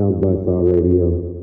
South by Star Radio.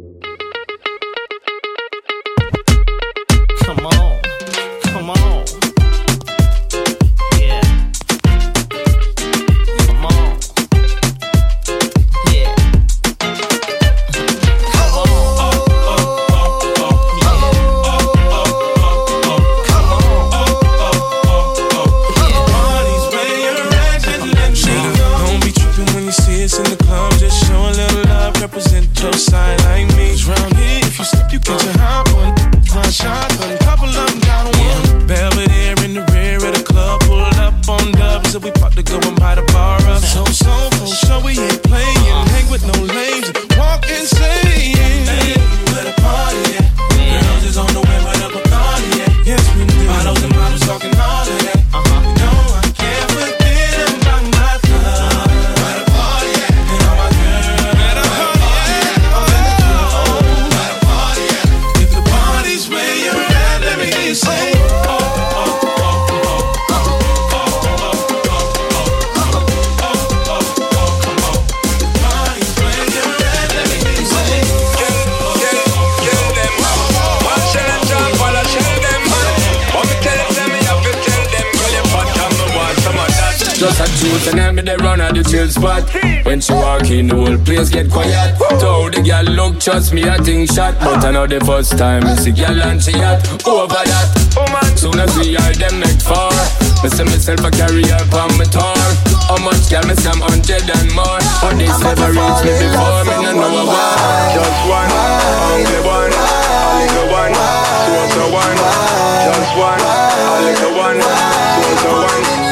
Trust me, I think shot. But I know the first time I see girl and she hot over that. Soon as we are them make far. Me see myself a carry up on my tour. How much girl me say I'm hundred and more. But this never reached me before. Me no know why. Just one, only one, a little one, so so one. Just one, a little one, so so one.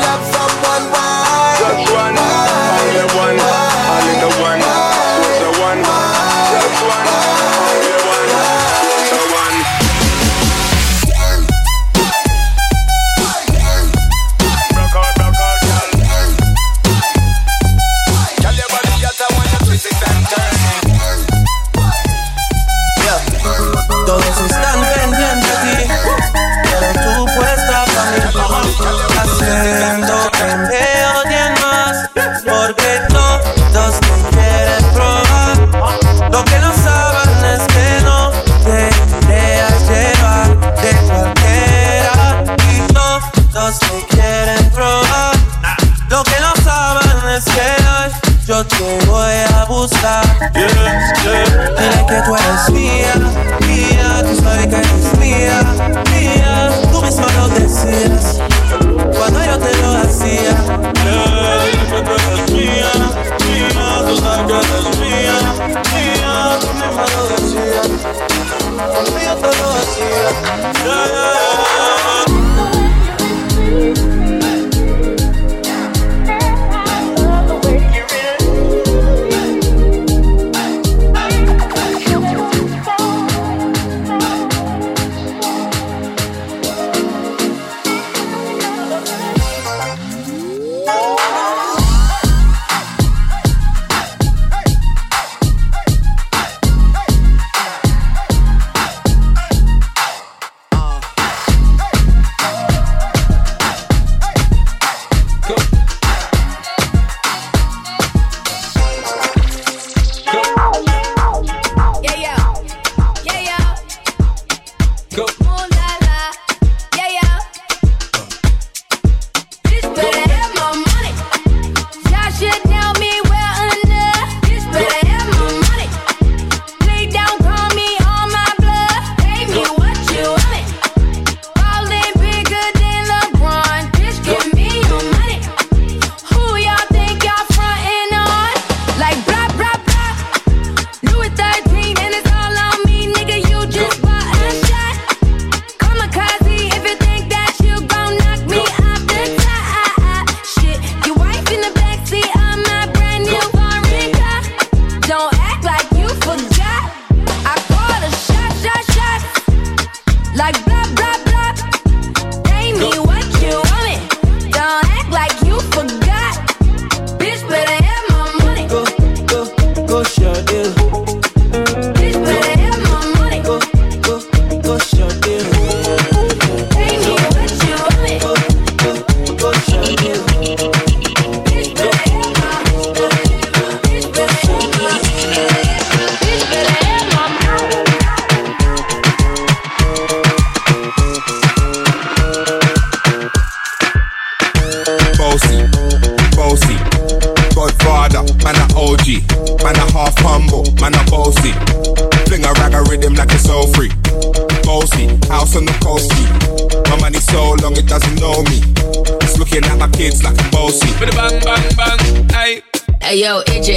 A buscar. Dile que tú sabes que eres mía, mía. Tú misma lo decías cuando yo te lo hacía. Que tú eres mía, mía, tú sabes que eres mía, mía. Tú misma lo decías cuando yo te lo hacía. Yeah, yeah, yeah.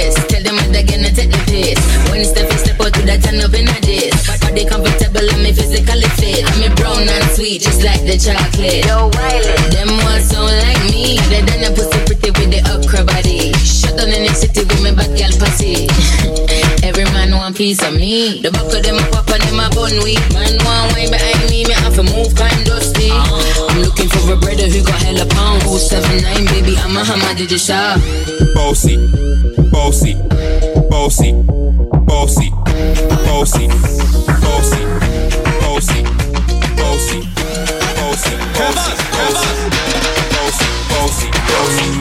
this. Tell them what they gonna take the piss. When step is step out to that turn up in a this. Body comfortable and me physically fit. I'm a brown and sweet, just like the chocolate. Yo, Wiley. Them ones don't like me. They done a pussy pretty with the upper body. Shut down in the city with me bad girl, pussy piece of me. The back of them a pop and them a bun weed. Man want wine behind me, me have to move kind dusty. I'm looking for a brother who got hella pound. Who's seven nine, baby? I'm a hammer, did you shout? Bossy, bossy, bossy, bossy, bossy, bossy, bossy, bossy, bossy, bossy, bossy, bossy, bossy.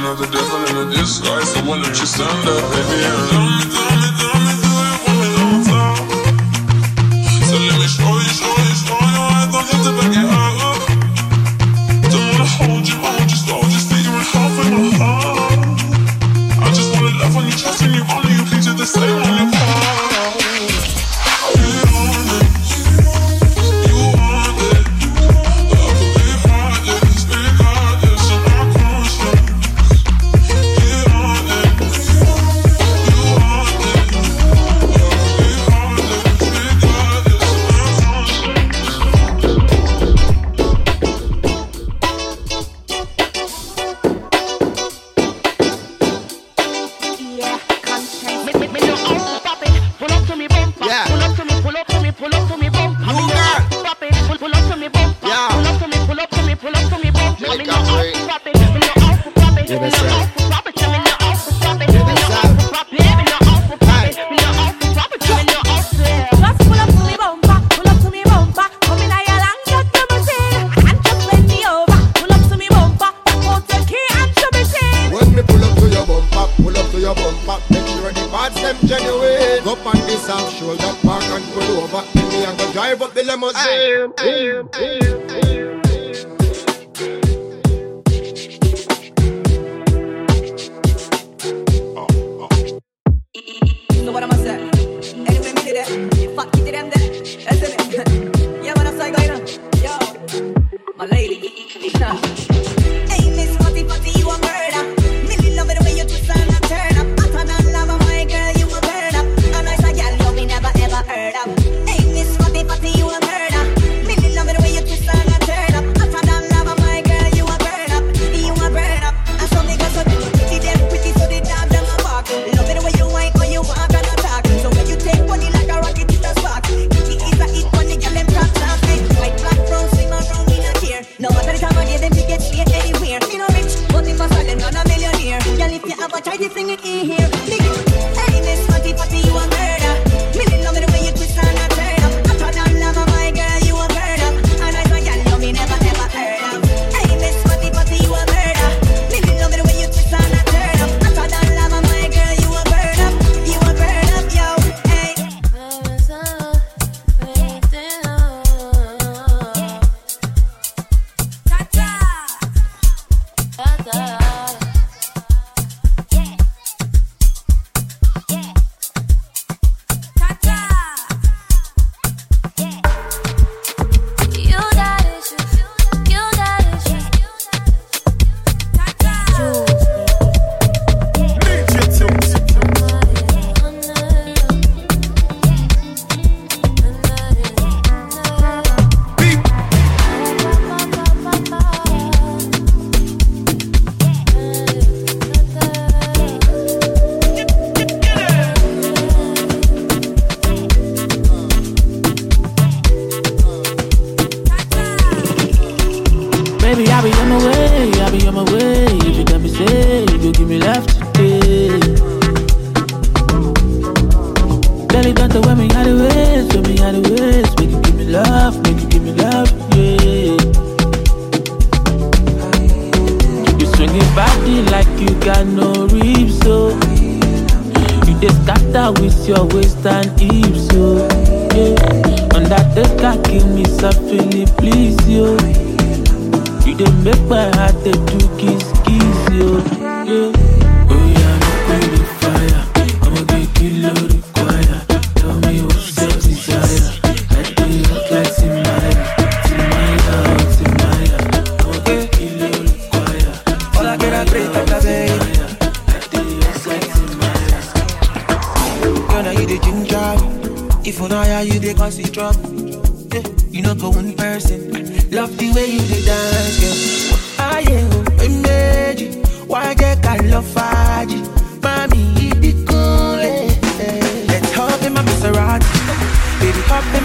another devil in a disguise. The one that you stand up, baby, and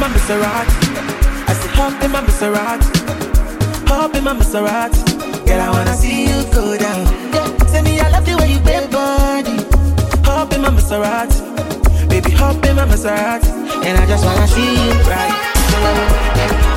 my Maserati. I said hop in my Maserati, hop in my Maserati. Girl, I wanna see you go down. Say me, I love the way you bend body. Hop in my Maserati, baby, hop in my Maserati, and I just wanna see you right.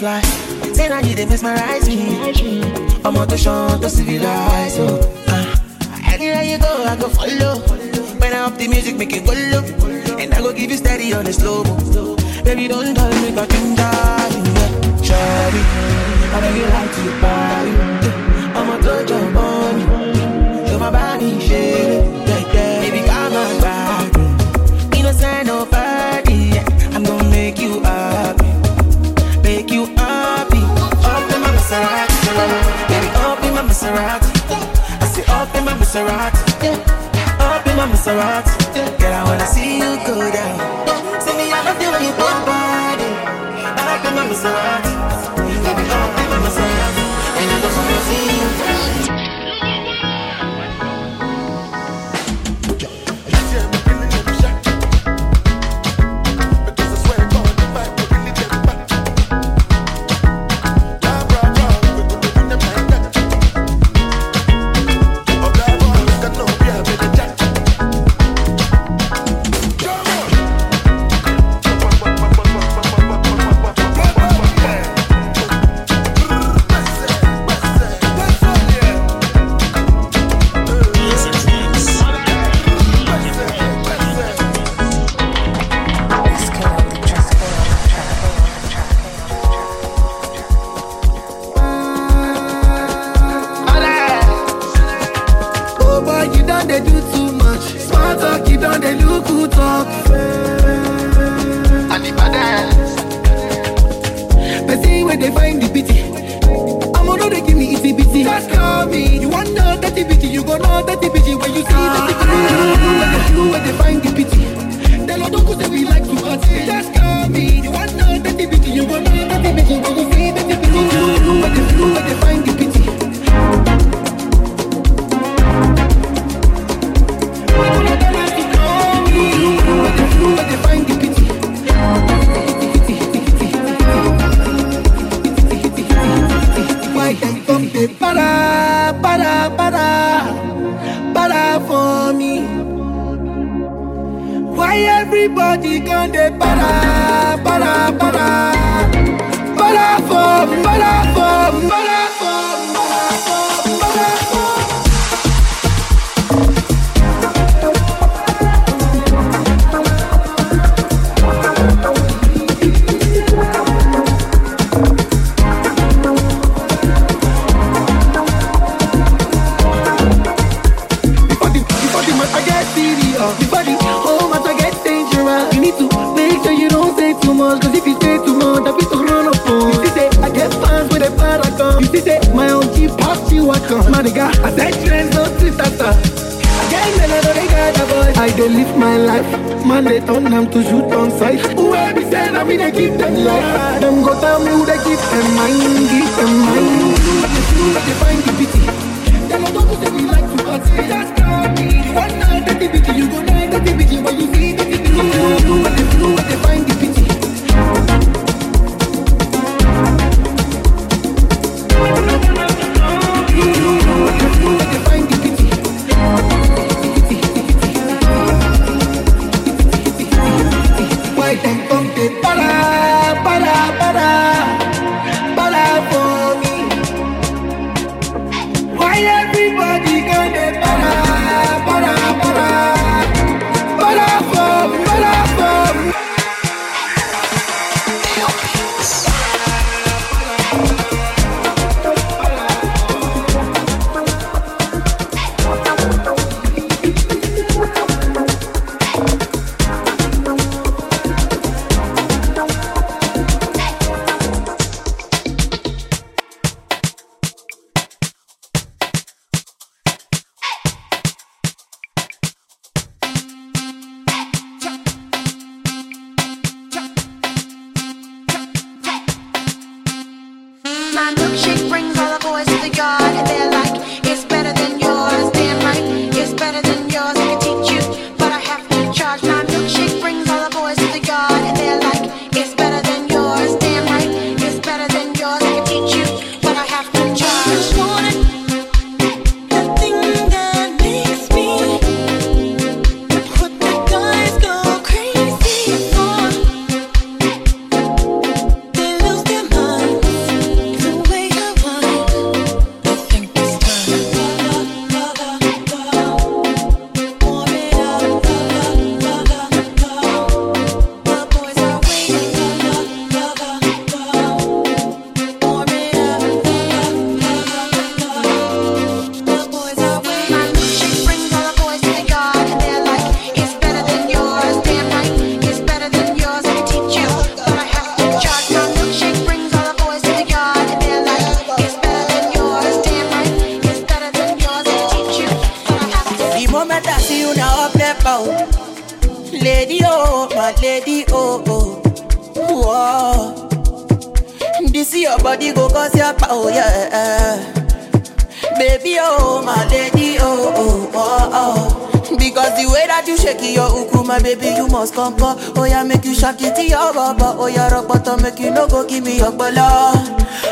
Butterfly. Say now you they mesmerize me. I'm on the show to civilize. So, uh, anywhere you go, I go follow. When I up the music, make it go low. And I go give you steady on the slow mo. Baby, don't tell me got you. Yeah. Shawty, I know you like to party. Yeah. I'm a touch of money. Show my body shake. Girl, I wanna see you go down. See me, I love the way you body. Up in my Maserati, See where they find the pity. I'm on they give me itty bitty. Just call me. You want know that bitty, you go know that bitty when you see that bitty. Do, where they find the pity. They don't say we like to party. Just call me. You want know that bitty, you go know that bitty when you see that bitty. Do, where they find the pity. Everybody come they para, para, para, para for, para my past you, I come. Man, nigga, I said trends, no sister. I they a dey live my life. Man, they turn them to shoot on sight. Who be saying I mean they give them life. Them go tell me who they give them mind, give them mind. flew, but they find the pity. Them a talk say we like to party. Just tell me. One night that the pity, you go night that the pity. When you see that the pity, but they flew, but they find the pity. Why My milkshake brings all the boys to the yard, shake your uku, my baby, you must come. Oh yeah, make you shake it your baba. Oh yeah, rock bottom, make you no go give me your bala.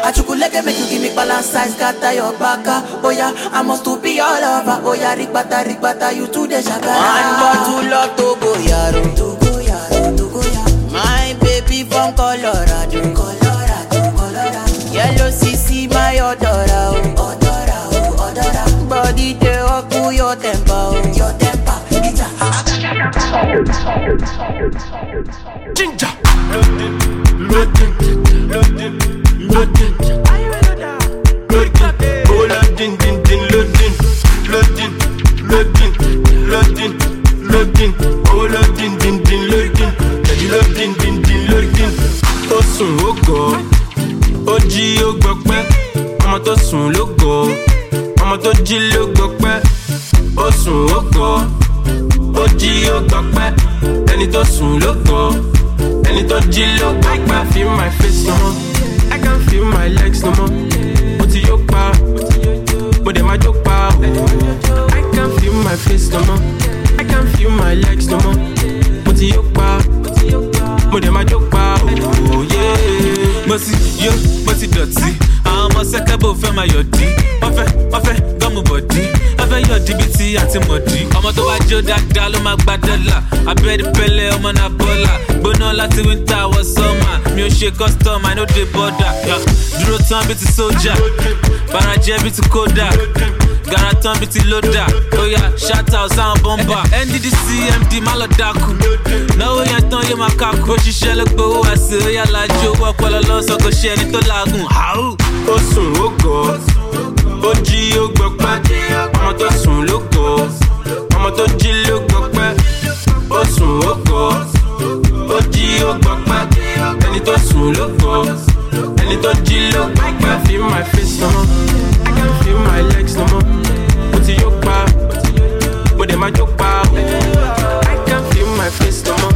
Achukuleke make you give me balance size, scatter your baka. Oh yeah, I must to be all over. Oh yeah, rigbata, rigbata, you to the shaka. One bottle of Togo yaro, Togo yaro, Togo yaro. My baby from Colorado, Colorado, loading, oh loading, din din loading, Daddy loading, din din sùn ó gọ̀, ó jí ó gbọpẹ́, ọmọ tó sùn ló gọ̀, ọmọ tó jí ló gbọpẹ́, ó sùn ó gọ̀, ó jí ó gbọpẹ́, ẹni tó sùn ló gọ̀. ẹni tó jí ló gbọ́ feel my face no more I can't feel my legs no more mo ti yó pa mo dẹ̀ máa jó I can't feel my face no more I can feel my legs no more. Mo ti yó pa mo dẹ̀ máa oh yó mo ti dọ̀tí. Àwọn ọmọ máa yọ̀dí. Wọ́n fẹ́ wọ́n fẹ́ gọ́mù bọ̀dí wọ́n fẹ́ yọ̀dí bíi ti àti mọ̀dí. ọmọ tó wá jó dáadáa ló máa gba dọ́là. Abẹ́rẹ́ pẹ́lẹ́ ọmọ náà bọ́là. Gbóná láti wíńtà wọ sọ́mà mi ò ṣe custom i no dey border. Dúró tán bíi ti sójà. Farajẹ́ bíi ti kódà. Gara tán bíi ti lódà. Shout out sáwọn bọ́mbà nddc md má lọ dákú. Náwó yẹn tán yóò máa kákú. Òṣìṣẹ́ ló gbowó àṣẹ oya lajú owó ọpọlọ lọ́sọ̀ kò ṣe ẹni tó làágùn. Ó sùn ó gọ̀ ó jí ó gbọpẹ́ ọmọ tó sùn ló gọ̀ ọmọ tó jí ló gbọpẹ́ ó sùn ó gọ̀ ó ó gbọpẹ́ ẹni tó sùn ló gọ̀ ẹni tó jí ló gbọpẹ́ I feel my face no more I can feel my legs no more mo ti yó pa mo dẹ̀ máa jó pa. I can feel my face no more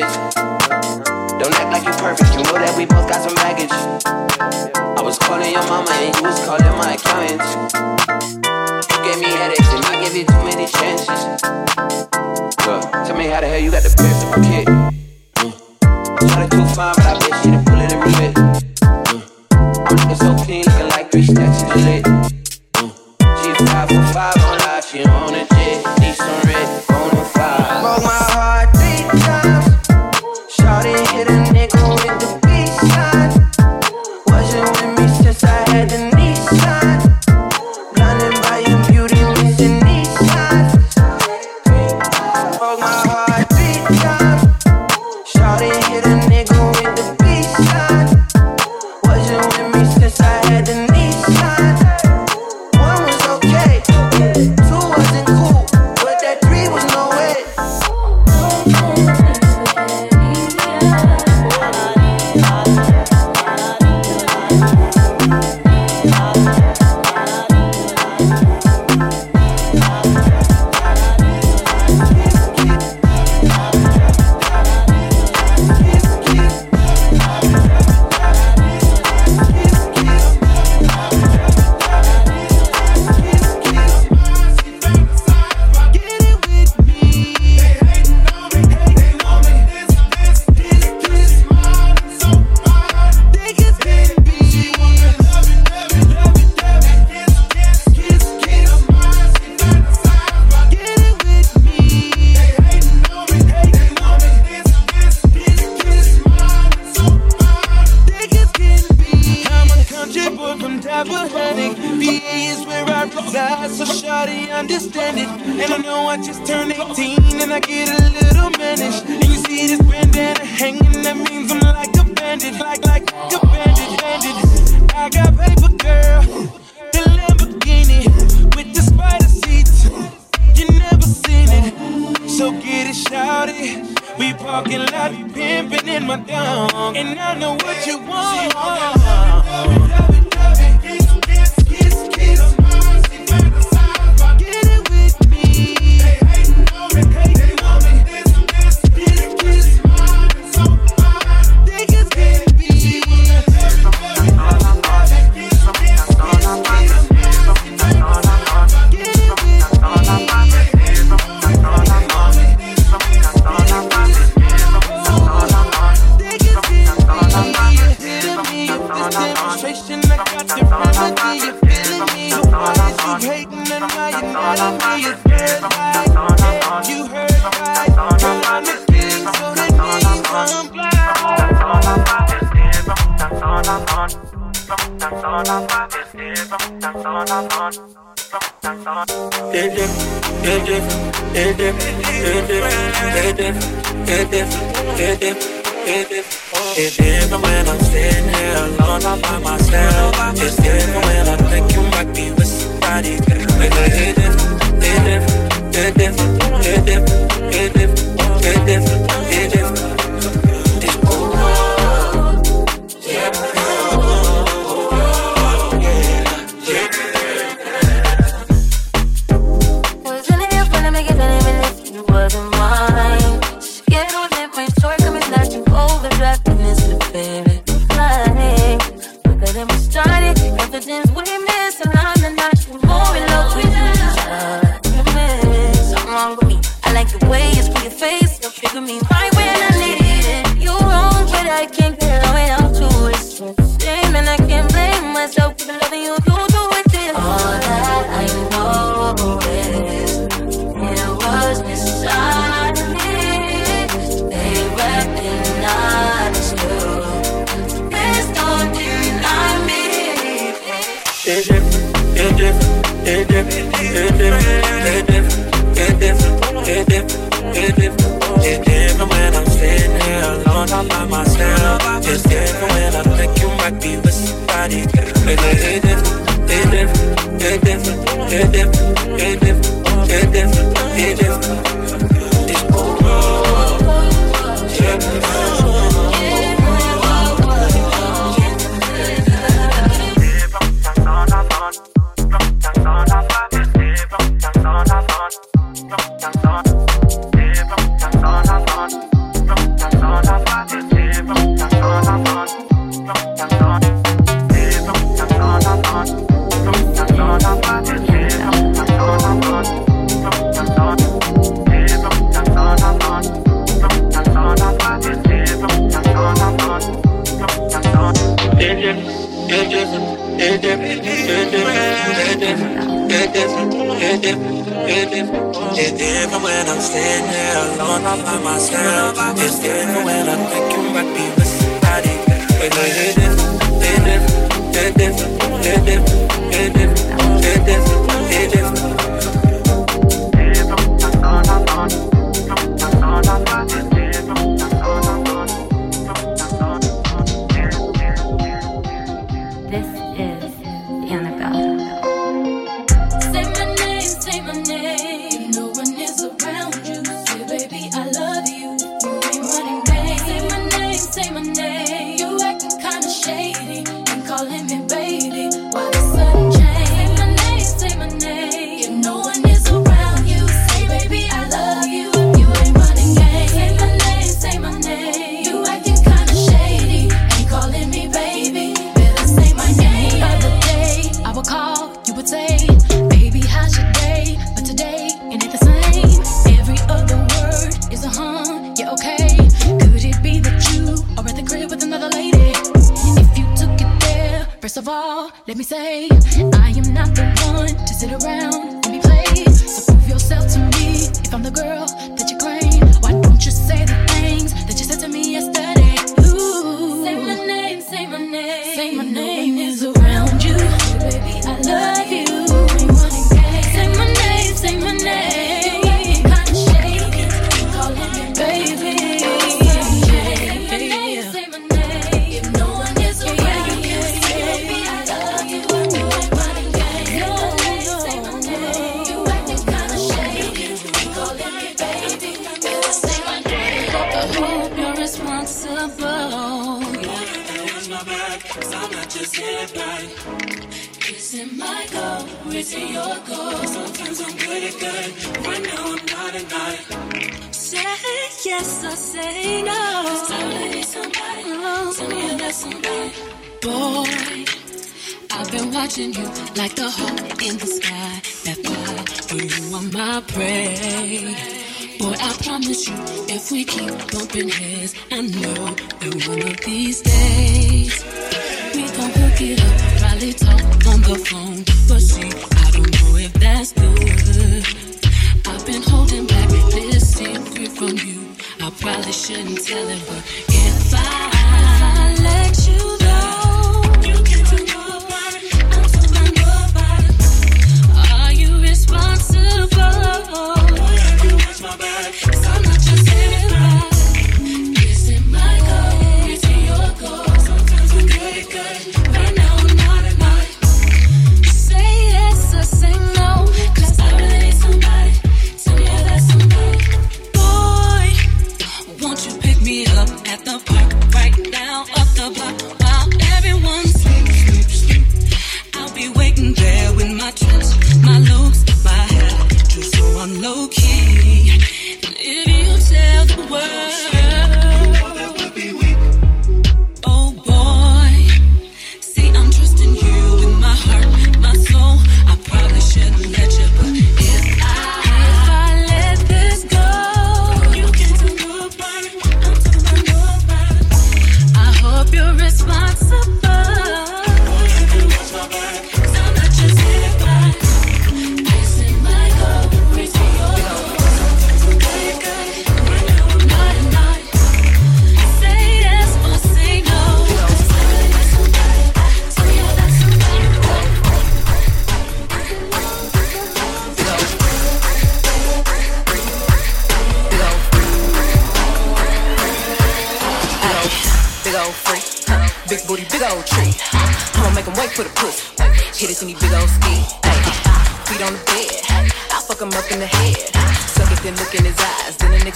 savage. Don't act like you're perfect, you know that we both got some baggage. standing alone all by myself. It's different when I think you might be the it and I hit it, hit it, hit it, hit it, hit it, hit. let me say, I am not the one to sit around and be played. So prove yourself to me if I'm the girl. Oh. Boy, I've been watching you like the hawk in the sky. That fly, you are my prey. Boy, I promise you, if we keep bumping heads, I know that one of these days.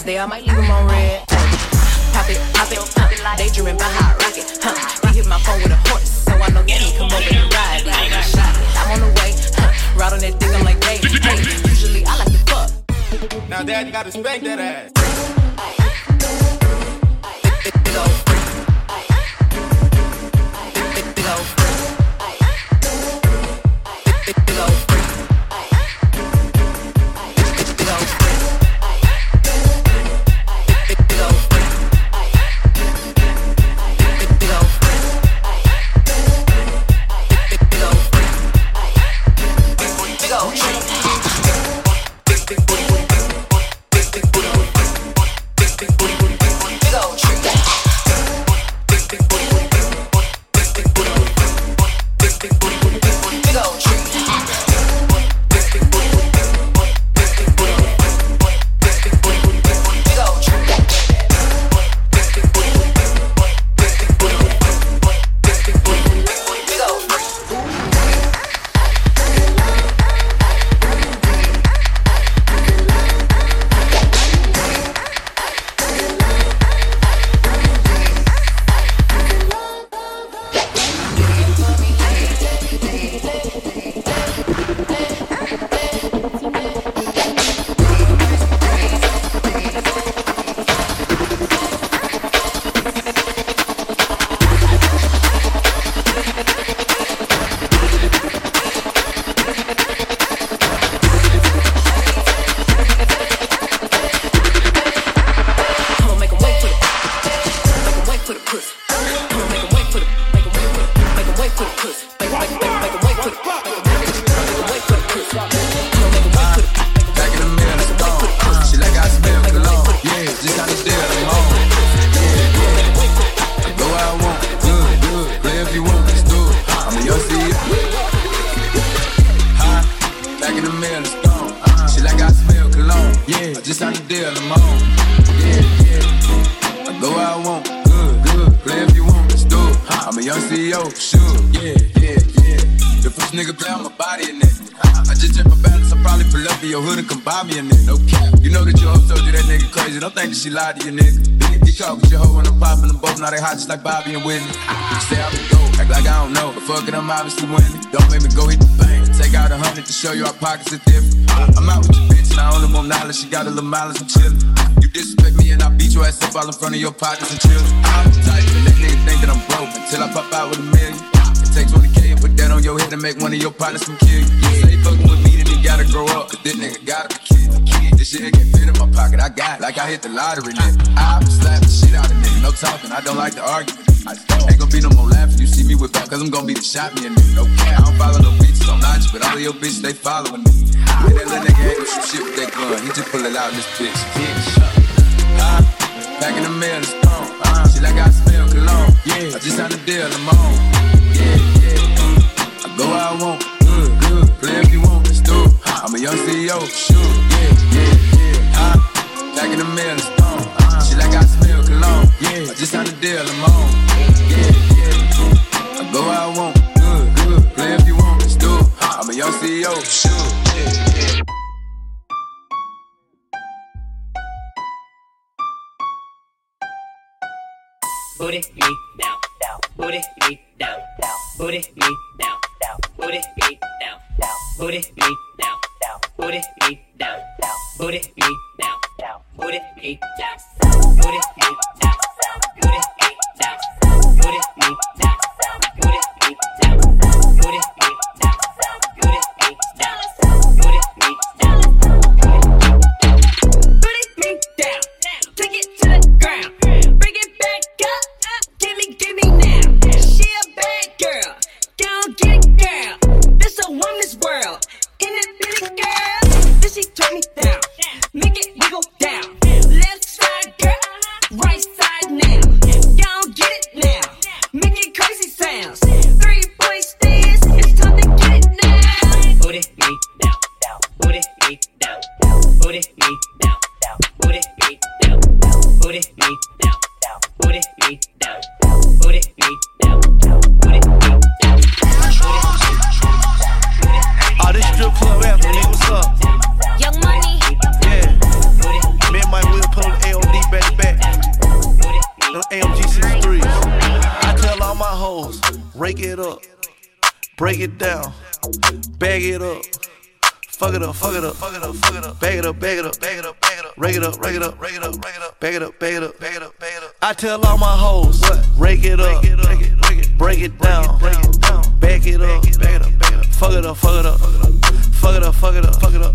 there, I might leave them on red. Pop it, pop it, uh, pop it like they dreamin' by hot rocket. Huh. They hit my phone with a horse, so I know you come over and ride. I got shot. I'm on the way, huh. Ride on that thing, I'm like, hey, hey. Usually I like to fuck. Now daddy gotta spank that ass. In the it's gone. She like I smell cologne. Yeah, I just signed a deal, I'm on. Yeah, yeah. I go where I want, good, good. Play if you want, let's do it. I'm a young CEO, sure. Yeah, yeah, yeah. The first nigga play on my body in it. I just check my balance, I probably pull up in your hood and come buy me a nigga. No cap. You know that your hoe told you that nigga crazy. Don't think that she lied to you, nigga. Get caught with your hoe when I'm popping them both. Now they hot just like Bobby and Whitney. You say I'm act like I don't know. But fuck it, I'm obviously winning. Don't make me go hit the bank. Take out a hundred to show you our pockets are different. I'm out with your bitch and I only want knowledge. She got a little mileage and chillin'. You disrespect me and I beat your ass up all in front of your pockets and children. I'm the type to let niggas think that I'm broke until I pop out with a million. It takes 20k and put that on your head to make one of your partners some kill you. Yeah, say fucking with me, then he gotta grow up. Cause this nigga gotta be kid. This shit can fit in my pocket. I got it like I hit the lottery, nigga. I slap the shit out of nigga. No talking, I don't like to argue. I ain't gonna be no more laughing. You see me whip out, cause I'm gonna be the shot me a nigga. No cap. I don't follow no bitches, I'm not you, but all of your bitches, they following me. And that little nigga ain't gonna shoot shit with that gun. He just pull it out in this bitch. Bitch. Huh? Back in the mill, it's gone. Uh, she like I smell cologne. Yeah, I just signed a deal, I'm on. Yeah, yeah. I go where I want. Good, good. Play if you want, let's do it. I'm a young CEO, sure. Yeah, yeah, yeah. Huh? Back in the mill, it's. Uh, she like I smell cologne. Yeah, I just signed a deal, I'm on. Break it down, bag it up. Fuck it up, fuck it up, fuck it up, fuck it up, bag it up, bag it up, bag it up, bag it up, rake it up, rake it up, rake it up, rake it up, bag it up, bag it up, bag it up, bag it up. I tell all my hoes, what? rake it up, break it down, back it up, fuck it up, fuck it up, fuck it up, fuck it up, fuck it up,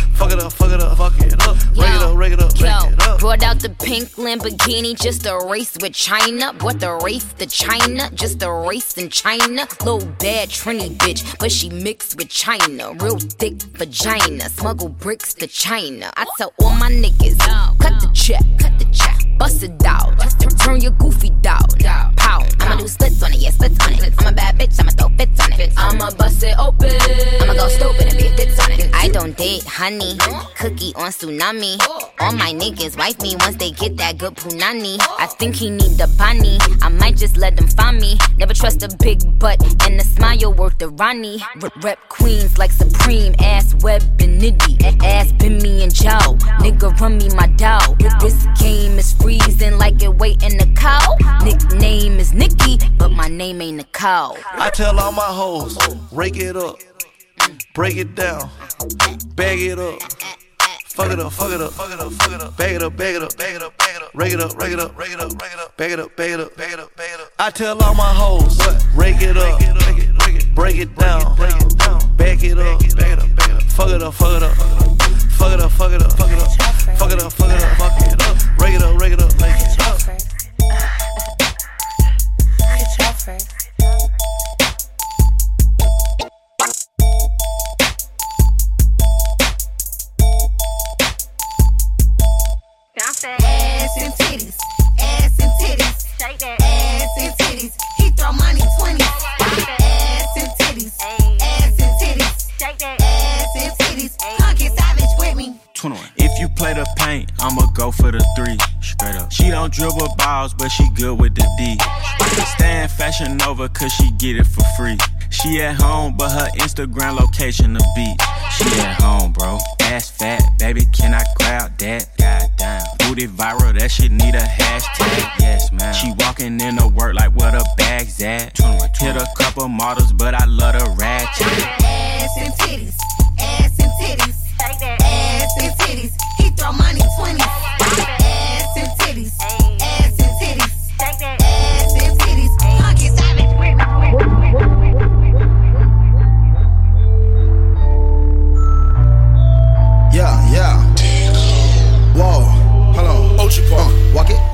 fuck it up, fuck it up, fuck it up, rake it up, rake it up, rake it up. Brought out the pink Lamborghini just a race with China. Brought the race to China, just a race in China. Little bad Trini bitch, but she mixed with China. Real thick vagina, smuggle bricks to China. I tell all my niggas, cut the check, cut the check. Bust it out, turn your goofy dog. Pow, I'ma do splits on it, yeah, splits on it. I'm a bad bitch, I'ma throw fits on it. I'ma bust it open, I'ma go stupid and be fits on it. I don't date honey, cookie on tsunami. All my niggas wife me once they get that good punani. I think he need the bunny, I might just let them find me. Never trust a big butt and a smile worth the Ronnie. Rep, queens like Supreme, ass web and nitty, ass me and Joe. Nigga run me my dough. This game is freezing like it waiting the cow. Nickname is Nikki, but my name ain't cow. I tell all my hoes, rake it up, break it down, bag it up. Fuck it up, fuck it up, fuck it up, fuck it up. Bag it up, bag it up, bag it up, bag it up. Rake it up, rake it up, rake it up, rake it up. Bag it up, bag it up, bag it up, bag it up. I tell all my hoes, rake it up, break it down, back it up, bag it up, bag it up. Fuck it up, fuck it up, fuck it up, fuck it up, fuck it up, fuck it up, fuck it up, fuck it up. Rake it up, rake it up, rake it up. But she good with the D. Stand fashion over cause she get it for free. She at home, but her Instagram location the beach. She at home, bro. Ass fat, baby, can I grab that? Goddamn. Booty viral, that shit need a hashtag. Yes, man. She walking into work like where the bags at. Hit a couple models, but I love the ratchet. Ass and titties, ass and titties, ass and titties. He throw money twenty. Ass and titties,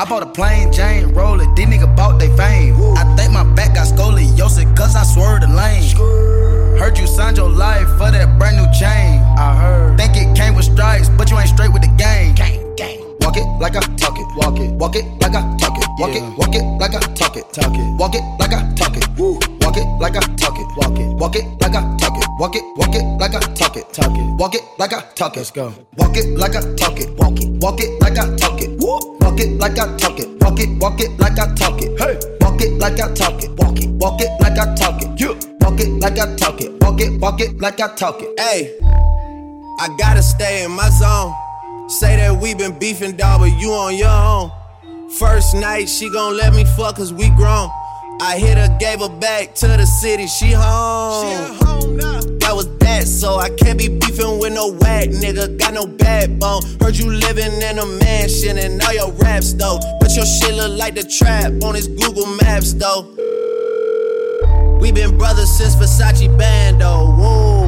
I bought a plain Jane Rollie, these nigga bought they fame. I think my back got scoliosis, cause I swerved the lane. Heard you signed your life for that brand new chain. I heard. Think it came with stripes, but you ain't straight with the game. Gang, gang. Walk it like I talk it. Walk it. Walk it like I talk it. Walk it. Walk it like I talk it. Talk it. Walk it like I talk it. Woo. Walk it like I talk it. Walk it. Walk it like I talk it. Walk it. Walk it like I talk it. Talk it. Walk it like I talk it. Let's go. Walk it like I talk it. Walk it. Walk it like I talk it. Woo. Walk it like I talk it. Walk it. Walk it like I talk it. Hey. Walk it like I talk it. Walk it. Walk it like I talk it. You. Walk it like I talk it. Walk it. Walk it like I talk it. Hey, I gotta stay in my zone. Say that we been beefing, dog, but you on your own. First night, she gon' let me fuck cause we grown. I hit her, gave her back to the city, she home. That was that, so I can't be beefing with no whack nigga. Got no backbone. Heard you living in a mansion and all your raps though. But your shit look like the trap on his Google Maps though. We been brothers since Versace Bando. Whoa,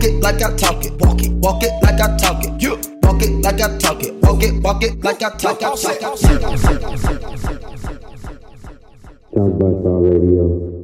Walk it like I talk it. Walk it. Walk it like I talk it. You. Walk it like I talk it. Walk it. Walk it like I talk it. Star Radio.